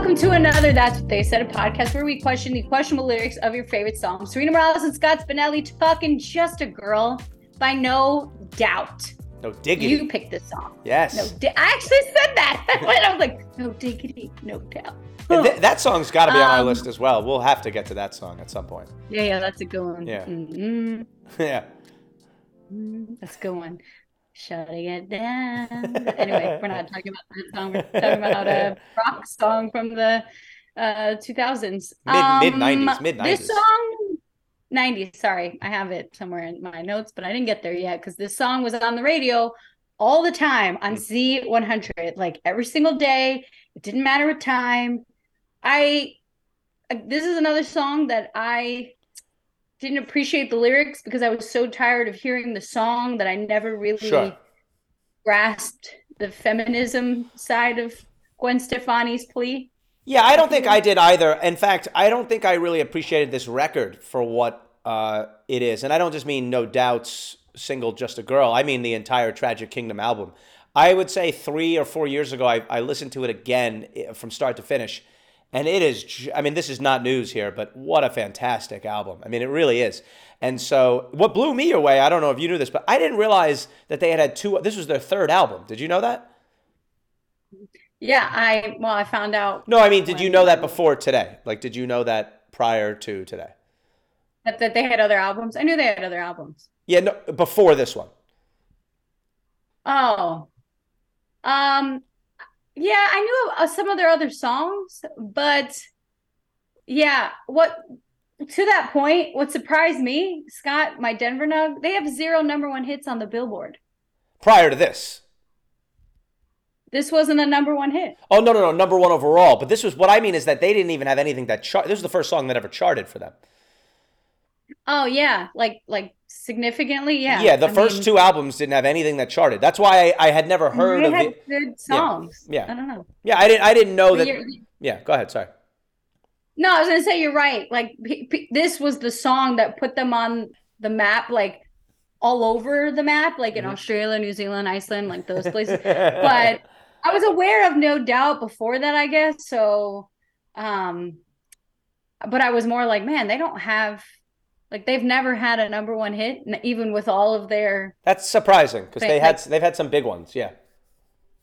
welcome to another That's What They Said, a podcast where we question the questionable lyrics of your favorite songs. Serena Morales and Scott Spinelli talking Just a Girl by No Doubt. No diggity. You picked this song. yes. No, di- I actually said that. I was like, no diggity, no doubt. Th- that song's got to be on our Um, list as well. We'll have to get to that song at some point. Yeah, yeah, that's a good one. Yeah. Mm-mm, yeah. mm, that's a good one. Shutting it down. anyway, we're not talking about that song. We're talking about a rock song from the uh 2000s. Mid- mid-nineties, mid-nineties. This song 90s, sorry. I have it somewhere in my notes, but I didn't get there yet cuz this song was on the radio all the time on Z100 like every single day. It didn't matter what time. I uh, this is another song that I didn't appreciate the lyrics because I was so tired of hearing the song that I never really Sure. grasped the feminism side of Gwen Stefani's plea. Yeah, I don't think I did either. In fact, I don't think I really appreciated this record for what uh, it is. And I don't just mean No Doubt's single Just a Girl, I mean the entire Tragic Kingdom album. I would say three or four years ago, I, I listened to it again eh, from start to finish. And it is, I mean, this is not news here, but what a fantastic album. I mean, it really is. And so, what blew me away, I don't know if you knew this, but I didn't realize that they had had two, this was their third album. Did you know that? Yeah, I well, I found out No, I mean, did you know that before today? Like, did you know that prior to today? that, that they had other albums. I knew they had other albums. Yeah, no, before this one. Oh, um, yeah, I knew uh, some of their other songs, but yeah, what to that point, what surprised me, Scott, my Denver Nug, they have zero number one hits on the Billboard. Prior to this. This wasn't a number one hit. Oh no, no, no, number one overall. But this was what I mean is that they didn't even have anything that chart. This was the first song that ever charted for them. Oh yeah, like like significantly, yeah. Yeah, the I first mean, two albums didn't have anything that charted. That's why I, I had never heard they of had it. good songs. yeah. I don't know. Yeah, I didn't. I didn't know But that. Yeah, go ahead. Sorry. No, I was gonna say you're right. Like p- p- this was the song that put them on the map, like all over the map, like in Mhm. Australia, New Zealand, Iceland, like those places. but I was aware of No Doubt before that, I guess. So, um, but I was more like, man, they don't have, like, they've never had a number one hit, even with all of their that's surprising because they had they've had some big ones. Yeah.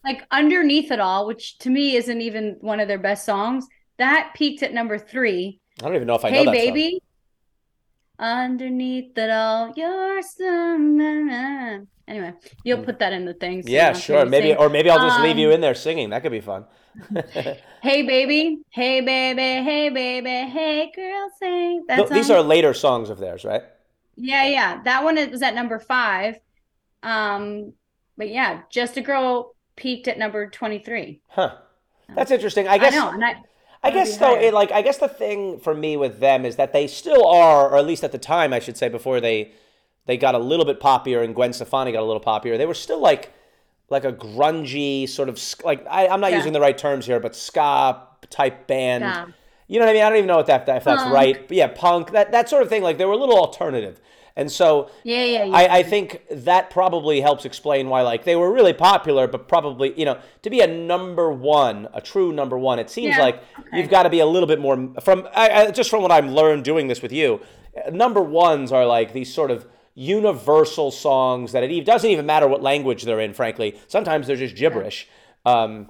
like underneath it all, which to me isn't even one of their best songs. That peaked at number three. I don't even know if I Hey know that song. baby, underneath it all, you're some. Anyway, you'll put that in the thing. so Yeah, don't have to sure. Maybe, sing. or maybe I'll just leave you Um, in there singing. That could be fun. Hey baby, hey baby, hey baby, hey girl, sing. That Th- These are later songs of theirs, right? Yeah, yeah. That one was at number five. Um, but yeah, Just a Girl peaked at number 23. Huh. That's interesting. I guess. I know, and I, I guess though, it like I guess the thing for me with them is that they still are, or at least at the time, I should say, before they they got a little bit poppier and Gwen Stefani got a little poppier, they were still like like a grungy sort of like I, I'm not Yeah. using the right terms here, but ska type band. Yeah. You know what I mean? I don't even know what that if that's Punk. right, but yeah, punk that that sort of thing. Like they were a little alternative, and so yeah, yeah, yeah. I, I think that probably helps explain why like they were really popular, but probably you know to be a number one, a true number one, it seems Yeah, like okay. you've got to be a little bit more from I, I, just from what I've learned doing this with you. Number ones are like these sort of universal songs that it doesn't even matter what language they're in. Frankly, sometimes they're just gibberish. Um,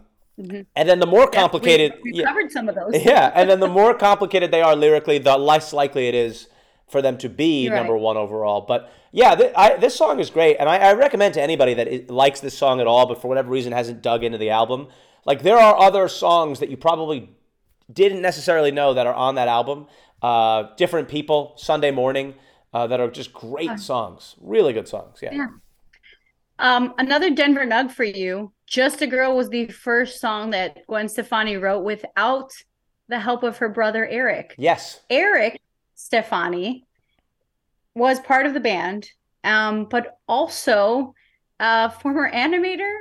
And then the more complicated, Mm-hmm. we, we covered some of those. yeah, and then the more complicated they are lyrically, the less likely it is for them to be number one overall. But yeah, th- I, this song is great, and I, I recommend to anybody that likes this song at all, but for whatever reason hasn't dug into the album. Like there are other songs that you probably didn't necessarily know that are on that album. Uh, different people, Sunday morning, uh, that are just great songs, really good songs. Yeah. Yeah. Um, another Denver Nug for you. Just a Girl was the first song that Gwen Stefani wrote without the help of her brother Eric. Yes. Eric Stefani was part of the band, um, but also a former animator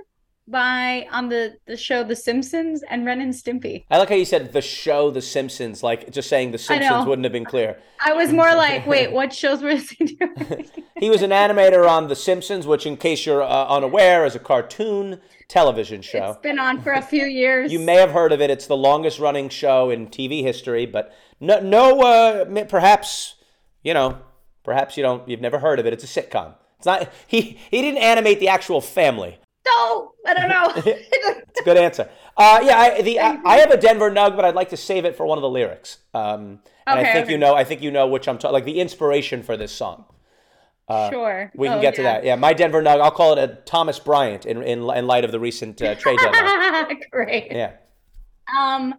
by on the the show The Simpsons and Ren and Stimpy. I like how you said the show The Simpsons, like just saying The Simpsons wouldn't have been clear. I was more like, wait, what shows were he doing? he was an animator on The Simpsons, which, in case you're uh, unaware, is a cartoon television show. It's been on for a few years. You may have heard of it. It's the longest running show in TV history, but no, no, uh, perhaps you know, perhaps you don't, you've never heard of it. It's a sitcom. It's not. He he didn't animate the actual family. No, I don't know. it's a good answer. Uh, yeah, I, the I, I, have a Denver Nug, but I'd like to save it for one of the lyrics. Um, and okay, I think okay. you know. I think you know which I'm talking. Like the inspiration for this song. Uh, sure. We can oh, get yeah. to that. Yeah, my Denver Nug. I'll call it a Thomas Bryant in in, in light of the recent uh, trade deadline. Great. Yeah. Um.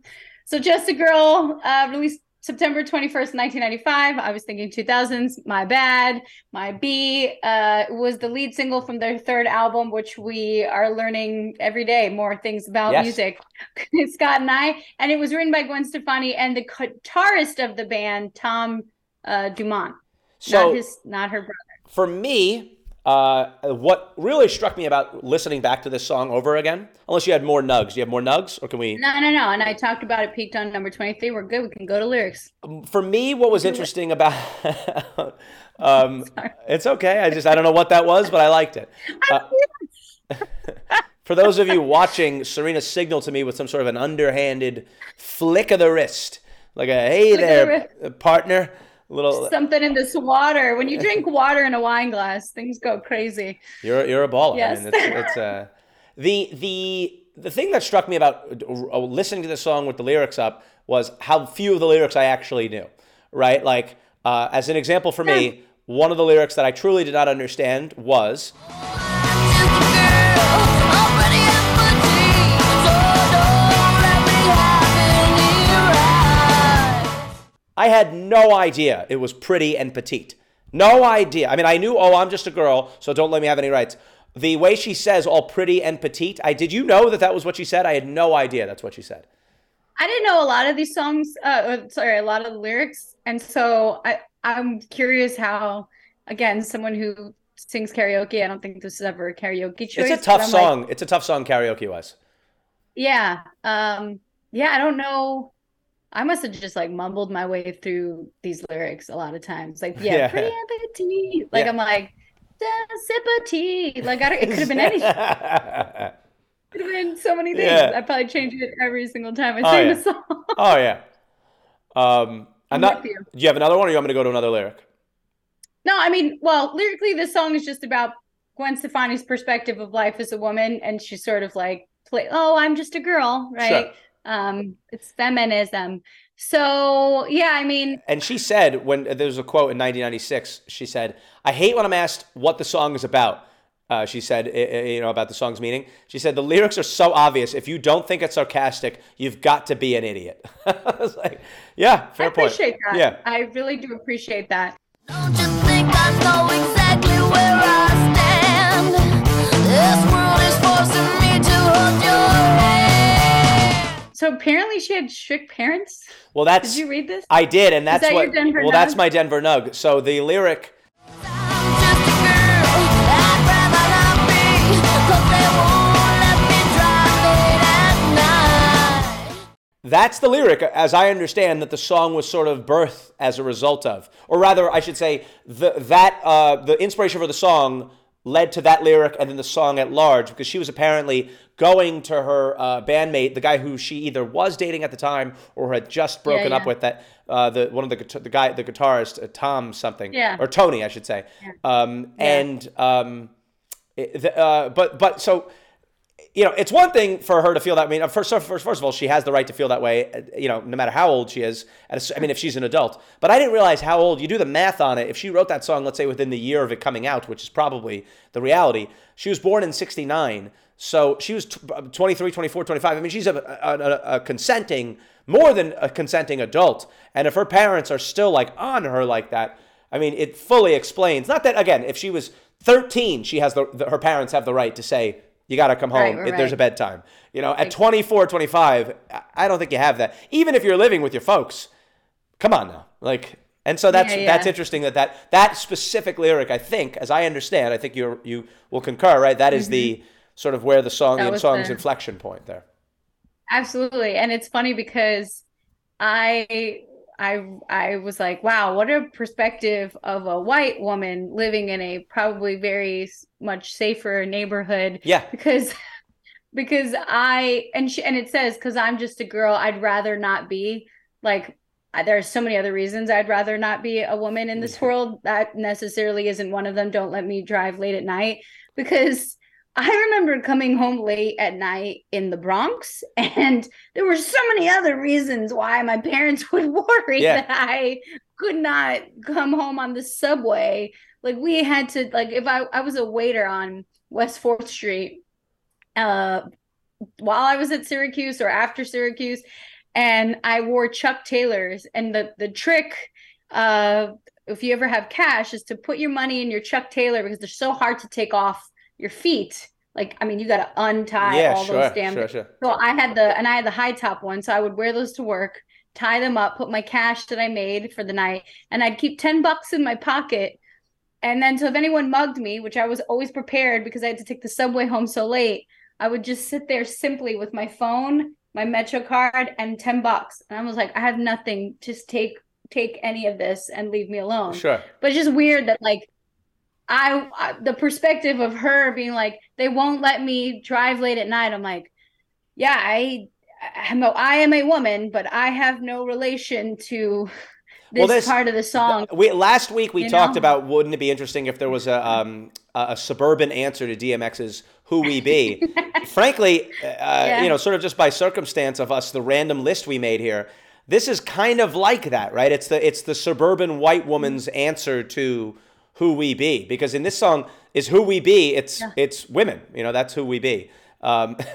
So just a girl uh, released September 21st, 1995. I was thinking 2000s. My bad. My B uh, was the lead single from their third album, which we are learning every day more things about yes. music. Scott and I. And it was written by Gwen Stefani and the guitarist of the band, Tom uh, Dumont. So, not his, not her brother. For me, uh, what really struck me about listening back to this song over again, unless you had more nugs, do you have more nugs, or can we? No, no, no. And I talked about it peaked on number twenty-three. We're good. We can go to lyrics. Um, for me, what was interesting about um, it's okay. I just I don't know what that was, but I liked it. Uh, for those of you watching, Serena signaled to me with some sort of an underhanded flick of the wrist, like a "Hey there, the partner." Little something in this water. When you drink water in a wine glass, things go crazy. You're you're a baller. Yes. I mean, it's, it's uh, the the the thing that struck me about uh, listening to the song with the lyrics up was how few of the lyrics I actually knew. Right, like uh, as an example for me, one of the lyrics that I truly did not understand was. I had no idea it was pretty and petite. No idea. I mean, I knew, oh, I'm just a girl, so don't let me have any rights. The way she says all pretty and petite, I did you know that that was what she said? I had no idea that's what she said. I didn't know a lot of these songs. Uh, uh sorry, a lot of the lyrics, and so I I'm curious how, again, someone who sings karaoke. I don't think this is ever a karaoke choice. It's a tough song. Like, it's a tough song karaoke wise. Yeah. Um. Yeah. I don't know. I must have just like mumbled my way through these lyrics a lot of times. Like, yeah, yeah. pretty petite. Like, yeah. I'm like, sip of tea. Like, I it could have been anything. It could have been so many things. Yeah. I probably change it every single time I oh, sing yeah. the song. oh yeah. Um, I'm not. You. Do you have another one, or you want me to go to another lyric? No, I mean, well, lyrically, this song is just about Gwen Stefani's perspective of life as a woman, and she's sort of like, play, "Oh, I'm just a girl," right? Sure um it's feminism so yeah i mean and she said when there was a quote in 1996 she said i hate when i'm asked what the song is about uh, she said, you know, about the song's meaning. She said, the lyrics are so obvious. If you don't think it's sarcastic, you've got to be an idiot. I was like, yeah, fair I appreciate point. that. Yeah. I really do appreciate that. So apparently she had strict parents. Well, that's. Did you read this? I did, and that's that what. well, nug? that's my Denver Nug. So the lyric. That's the lyric, as I understand, that the song was sort of birthed as a result of, or rather, I should say, the, that uh, the inspiration for the song led to that lyric and then the song at large because she was apparently going to her uh, bandmate, the guy who she either was dating at the time or had just broken yeah, yeah. up with. That uh, the one of the the guy the guitarist uh, Tom something yeah. or Tony I should say. Um, and um, it, the, uh, but but so you know, it's one thing for her to feel that. I mean, first, first, first of all, she has the right to feel that way. Uh, you know, no matter how old she is. I mean, if she's an adult. But I didn't realize how old. You do the math on it. If she wrote that song, let's say within the year of it coming out, which is probably the reality, she was born in '69. So she was 23, 24, 25. I mean, she's a, a, a, consenting, more than a consenting adult. And if her parents are still like on her like that, I mean, it fully explains. Not that again, if she was 13, she has the, the her parents have the right to say you got to come home. Right, right. There's a bedtime. You know, at 24, 25, I don't think you have that. Even if you're living with your folks, come on now. Like, and so that's yeah, yeah. that's interesting that, that that specific lyric, I think, as I understand, I think you you will concur, right? That is mm-hmm. the sort of where the song That the song's the- inflection point there. Absolutely. And it's funny because I I I was like, wow, what a perspective of a white woman living in a probably very much safer neighborhood Yeah. because because I and she and it says because I'm just a girl, I'd rather not be like I- there's so many other reasons I'd rather not be a woman in this world. That necessarily isn't one of them. Don't let me drive late at night because I remember coming home late at night in the Bronx, and there were so many other reasons why my parents would worry Yeah. that I could not come home on the subway. Like we had to like if I I was a waiter on West 4th Street uh while I was at Syracuse or after Syracuse and I wore Chuck Taylors and the the trick uh if you ever have cash is to put your money in your Chuck Taylor because they're so hard to take off your feet. Like I mean you got to untie yeah, all sure, those damn sure, sure. so I had the and I had the high top one, so I would wear those to work, tie them up, put my cash that I made for the night, and I'd keep 10 bucks in my pocket. And then so if anyone mugged me, which I was always prepared because I had to take the subway home so late, I would just sit there simply with my phone, my Metro card, and 10 bucks. And I was like, I have nothing. Just take take any of this and leave me alone Sure. but it's just weird that like I, I the perspective of her being like they won't let me drive late at night i'm like yeah i i'm a, i am a woman but i have no relation to this Well, this- part of the song We last week we You talked know? about wouldn't it be interesting if there was a um, a a suburban answer to DMX's "Who We Be." Frankly, uh, you know, sort of just by circumstance of us, the random list we made here, this is kind of like that, right? It's the it's the suburban white woman's answer to "Who We Be," because in this song is "Who We Be." It's it's women, you know, that's who we be. Um,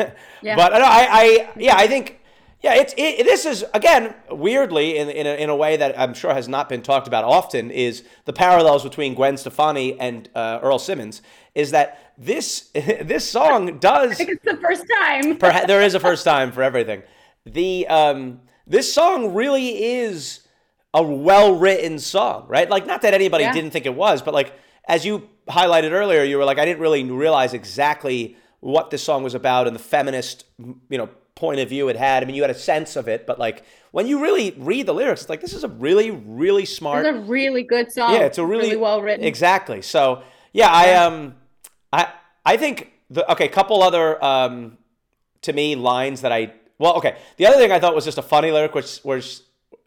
Yeah. But I, I, I yeah, I think. Yeah, it's it, this is again weirdly in in a, in a way that I'm sure has not been talked about often is the parallels between Gwen Stefani and uh, Earl Simmons is that this this song does it's the first time perhaps there is a first time for everything. The um this song really is a well written song, right? Like not that anybody Yeah. didn't think it was, but like as you highlighted earlier, you were like I didn't really realize exactly what this song was about and the feminist you know point of view it had. I mean, you had a sense of it, but like when you really read the lyrics, it's like this is a really really smart it's a really good song yeah, it's a really, well written Exactly. So yeah, I um, I I think the okay, couple other um, to me lines that I well, okay. The other thing I thought was just a funny lyric, which was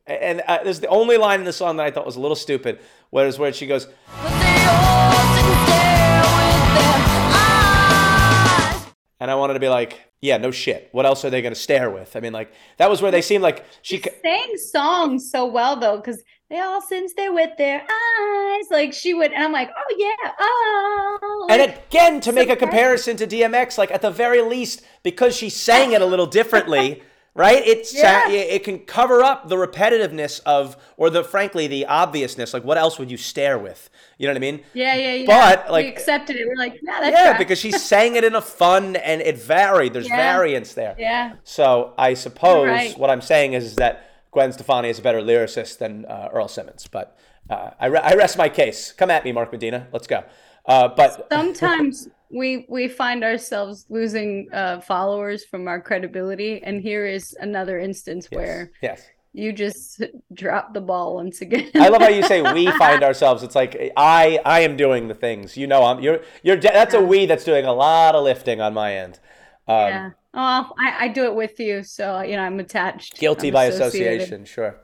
and uh, this is the only line in the song that I thought was a little stupid, was where she goes, But they and stare with their eyes. and I wanted to be like, yeah, no shit. What else are they going to stare with? I mean, like that was where they seemed like she. she c- sang songs so well though because they all since they're with their eyes like she would and i'm like oh yeah oh And again, to make a comparison to DMX, like at the very least, because she sang it a little differently, right? It Yeah. it can cover up the repetitiveness of, or the frankly the obviousness. Like, what else would you stare with? You know what I mean? Yeah, yeah, yeah. But, like- we accepted it. We're like, yeah, that's yeah, because she sang it in a fun and it varied. There's Yeah. variance there. yeah, So I suppose right. what I'm saying is, that Gwen Stefani is a better lyricist than uh, Earl Simmons. But uh, I, re- I rest my case. Come at me, Mark Medina. Let's go. Uh, but sometimes we we find ourselves losing uh, followers from our credibility, and here is another instance where yes. you just dropped the ball once again. I love how you say we find ourselves. It's like I I am doing the things. You know, I'm you're you're that's a we that's doing a lot of lifting on my end. Um, yeah. Oh, I, I do it with you, so you know I'm attached. Guilty I'm by associated. association, sure.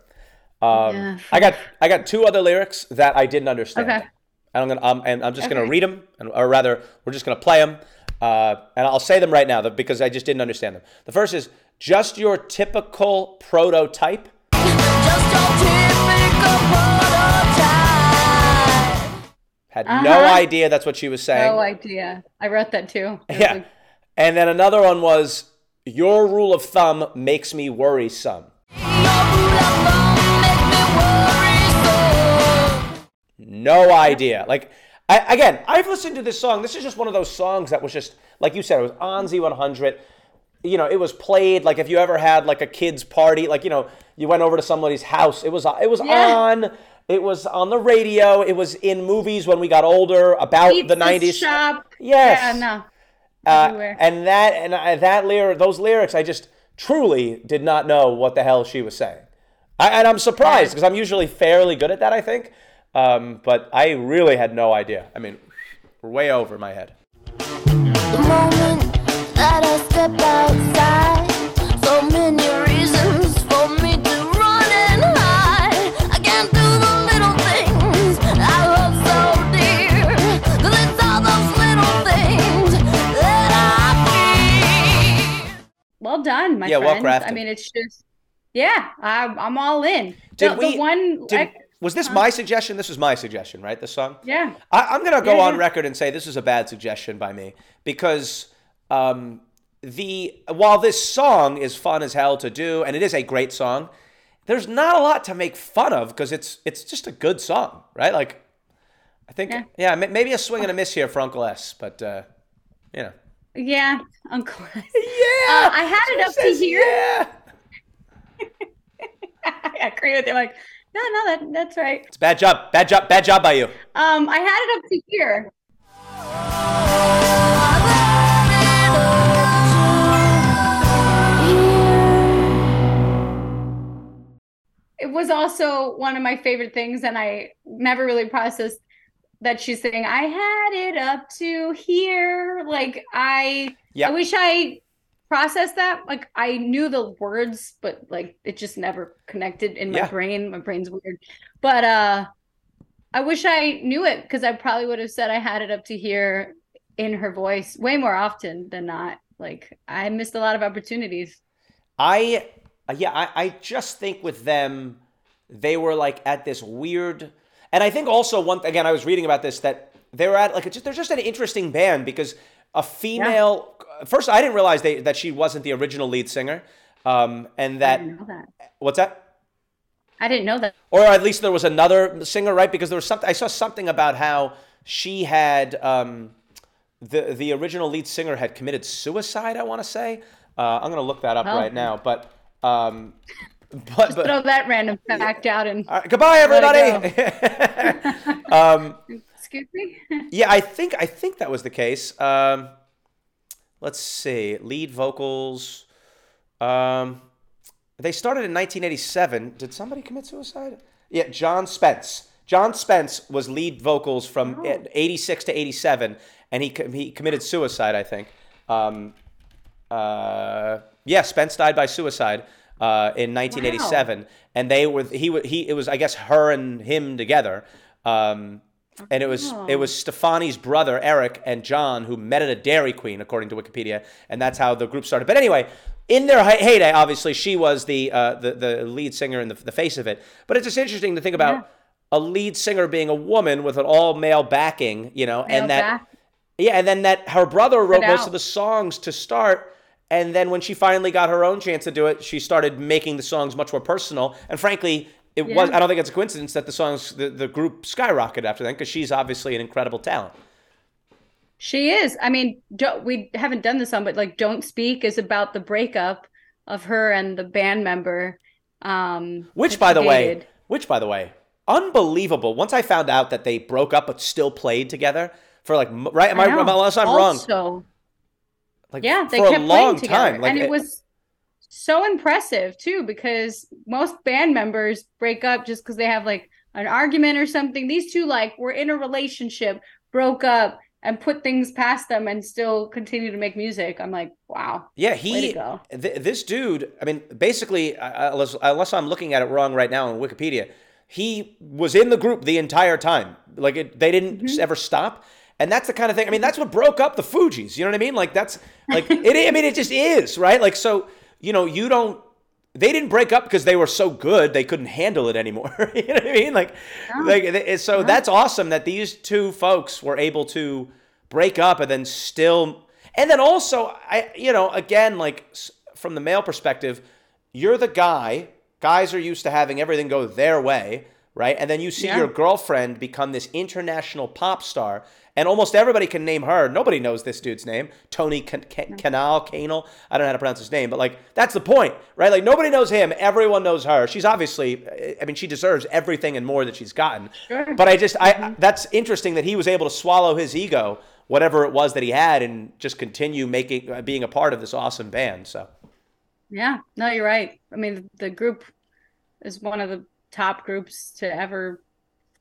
Um, Yeah. I got I got two other lyrics that I didn't understand. Okay. And I'm gonna um, and I'm just gonna read them, and, or rather, we're just gonna play them, uh, and I'll say them right now that- because I just didn't understand them. The first is just your typical prototype. Just your typical prototype. Had no Uh-huh. idea that's what she was saying. No idea. I wrote that too. I Yeah. like, And then another one was your rule of thumb makes me worrisome. Your No idea. Like I, again, I've listened to this song. This is just one of those songs that was just like you said. It was on Z100. You know, it was played like if you ever had like a kids party, like you know, you went over to somebody's house. It was it was Yeah. on. It was on the radio. It was in movies when we got older about the '90s. shop. Yes. Yeah, no. Uh, and that and I, that lyric, those lyrics, I just truly did not know what the hell she was saying. I, and I'm surprised because I'm usually fairly good at that, I think. Um, but I really had no idea. I mean, way over my head. The moment that I step outside, so many reasons for me to run and hide. I can't do the little things I love so dear. 'Cause it's all those little things that I fear. Well done, my Yeah, well friend. crafted. I mean, it's just, yeah, I, I'm all in. Did the, we? the one, did, I- was this my suggestion? This was my suggestion, right? This song. yeah, I, I'm gonna go Yeah, on record and say this is a bad suggestion by me because um, the while this song is fun as hell to do and it is a great song, there's not a lot to make fun of because it's it's just a good song, right? Like, I think yeah, Yeah. ma- maybe a swing and a miss here for Uncle S, but uh, you know, yeah, Uncle. S. yeah, Uh, I had it up to here. Yeah, I agree with you. Like, no, no, that that's right. it's bad job, bad job, bad job by you. Um, I had it up to here. It was also one of my favorite things, and I never really processed that she's saying, "I had it up to here." Like, I, Yeah. I wish I processed that. Like, I knew the words, but like, it just never connected in my Yeah. brain. My brain's weird, but uh. I wish I knew it because I probably would have said I had it up to here in her voice way more often than not. Like I missed a lot of opportunities. I uh, yeah, I, I just think with them, they were like at this weird, and I think also one again, I was reading about this that they were at like it's just, they're just an interesting band because a female. First, I didn't realize they, that she wasn't the original lead singer, um, and I that didn't know that. what's that? I didn't know that. or at least there was another singer, right? Because there was something I saw something about how she had um, the the original lead singer had committed suicide. I want to say. Uh, I'm gonna look that up Oh. right now, but um, but, but Throw that random fact out and right, goodbye, everybody. um, yeah, I think I think that was the case. Um, let's see, lead vocals. Um, they started in 1987. Did somebody commit suicide? Yeah, John Spence. John Spence was lead vocals from Oh. 86 to 87, and he he committed suicide. I think. Um, uh, yeah, Spence died by suicide uh, in 1987, and they were he he it was I guess her and him together. Um, and it was it was Stefani's brother Eric and John who met at a Dairy Queen, according to Wikipedia, and that's how the group started. But anyway, in their heyday, obviously she was the uh, the the lead singer and the, the face of it. But it's just interesting to think about Yeah. a lead singer being a woman with an all male backing, you know, Male and that back- yeah, and then that her brother wrote most of the songs to start. And then when she finally got her own chance to do it, she started making the songs much more personal. And frankly, it was I don't think it's a coincidence that the songs the, the group skyrocketed after then because she's obviously an incredible talent. She is. I mean, don't, we haven't done this on, but like "Don't Speak" is about the breakup of her and the band member. Um, Which by the way, which by the way, unbelievable. Once I found out that they broke up but still played together for like right am I, know. unless I'm wrong. Also, Like yeah, they for kept a long playing together, time. Like and it was so impressive too because most band members break up just because they have like an argument or something. These two like were in a relationship, broke up, and put things past them, and still continue to make music. I'm like, wow. Yeah, he. Th- this dude. I mean, basically, uh, unless, unless I'm looking at it wrong right now on Wikipedia, he was in the group the entire time. Like it, they didn't Mm-hmm. ever stop. And that's the kind of thing. I mean, that's what broke up the Fugees. You know what I mean? Like that's like it. I mean, it just is right. Like so, you know, you don't. They didn't break up because they were so good they couldn't handle it anymore. you know what I mean? Like, like they- so that's awesome that these two folks were able to break up and then still and then also I you know again like from the male perspective you're the guy guys are used to having everything go their way right and then you see Yeah. your girlfriend become this international pop star and almost everybody can name her. Nobody knows this dude's name. Tony Can- Can- Kanal Kanal. I don't know how to pronounce his name but like that's the point right? Like nobody knows him. Everyone knows her. She's obviously i mean she deserves everything and more that she's gotten. Sure. but I just I that's interesting that he was able to swallow his ego whatever it was that he had and just continue making uh, being a part of this awesome band. So. Yeah, no, you're right. I mean, the group is one of the top groups to ever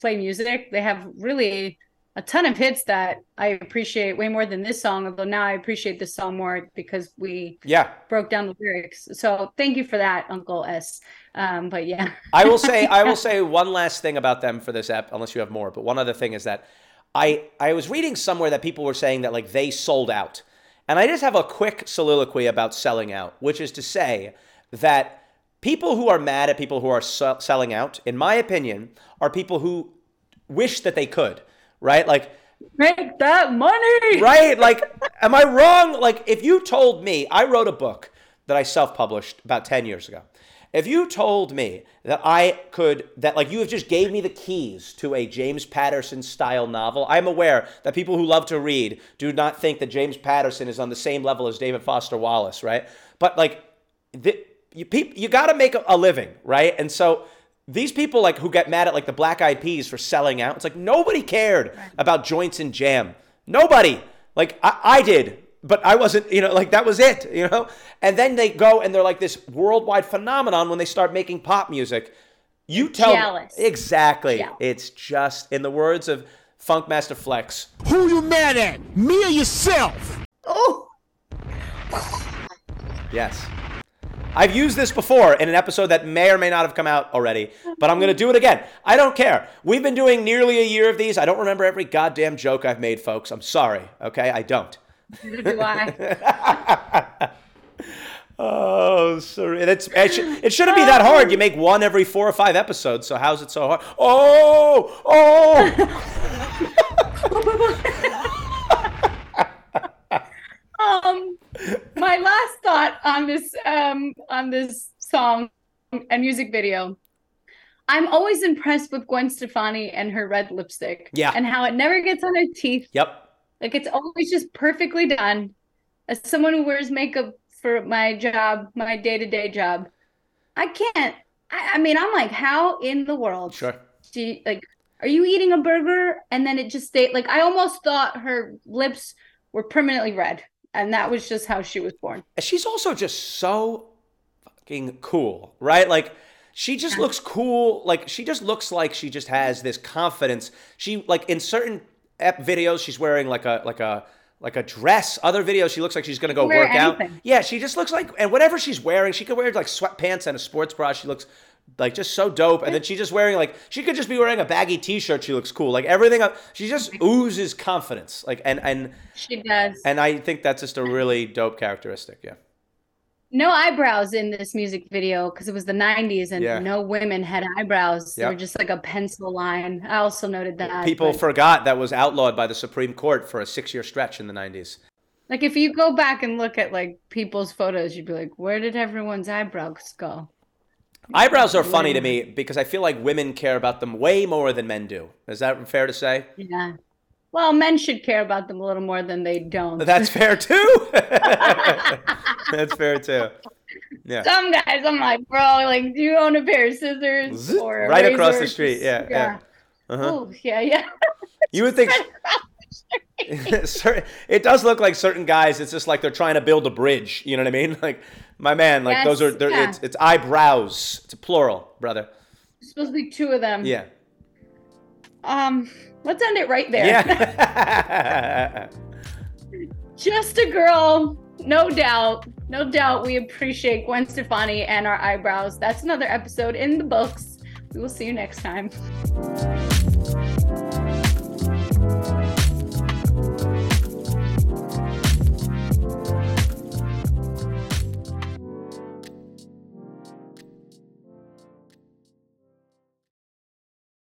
play music. They have really a ton of hits that I appreciate way more than this song, although now I appreciate this song more because we yeah, broke down the lyrics. So thank you for that, Uncle S. Um, but yeah. I will say I will say one last thing about them for this app, unless you have more. But one other thing is that I I was reading somewhere that people were saying that like they sold out, and I just have a quick soliloquy about selling out, which is to say that people who are mad at people who are sell- selling out, in my opinion, are people who wish that they could, right? Like Make that money. right? Like, am I wrong? Like, if you told me, I wrote a book that I self published about 10 years ago. If you told me that I could, that like you have just gave me the keys to a James Patterson style novel, I'm aware that people who love to read do not think that James Patterson is on the same level as David Foster Wallace, right? But like, the, you, peop, you got to make a, a living, right? And so these people like who get mad at like the Black Eyed Peas for selling out, it's like nobody cared about joints and jam. Nobody. Like I, I did, but I wasn't, you know, like that was it, you know? And then they go and they're like this worldwide phenomenon when they start making pop music. You tell Jealous. exactly. Jealous. It's just in the words of Funkmaster Flex. Who you mad at? Me or yourself? Oh, Yes. I've used this before in an episode that may or may not have come out already, but I'm going to do it again. I don't care. We've been doing nearly a year of these. I don't remember every goddamn joke I've made, folks. I'm sorry. Okay? I don't. neither do I. Oh, sorry. It's, it, should, it shouldn't be that hard. You make one every four or five episodes, so how's it so hard? Oh! Oh! um my last thought on this um on this song and music video i'm always impressed with gwen stefani and her red lipstick Yeah. and how it never gets on her teeth yep. like it's always just perfectly done as someone who wears makeup for my job my day-to-day job i can't i, I mean i'm like how in the world Sure. do you, like are you eating a burger and then it just stayed like i almost thought her lips were permanently red and that was just how she was born she's also just so fucking cool, right? Like she just looks cool. Like she just looks like she just has this confidence. She like in certain videos she's wearing like a like a like a dress. Other videos she looks like she's gonna go Wear work out. Yeah, she just looks like and whatever she's wearing, she could wear like sweatpants and a sports bra. She looks like just so dope. And then she's just wearing like she could just be wearing a baggy t-shirt. She looks cool. Like everything. up- She just oozes confidence. Like and and she does and I think that's just a really dope characteristic. Yeah. No eyebrows in this music video because it was the 90s and Yeah. no women had eyebrows they were just like a pencil line i also noted that People but- forgot that was outlawed by the Supreme Court for a six-year stretch in the '90s. like if you go back and look at like people's photos you'd be like where did everyone's eyebrows go Eyebrows are funny to me because I feel like women care about them way more than men do. Is that fair to say? yeah well men should care about them a little more than they don't That's fair too. That's fair too. Yeah. some guys i'm like bro like do you own a pair of scissors or a right across the street. Yeah, yeah. Uh-huh. Oh, yeah yeah You would think it does look like certain guys. It's just like they're trying to build a bridge. You know what I mean? Like my man, like those are Yes, they're, yeah. it's it's eyebrows. It's a plural, brother. supposed to be two of them Yeah. um let's end it right there. Yeah. just a girl no doubt no doubt we appreciate gwen stefani and our eyebrows. That's another episode in the books. We will see you next time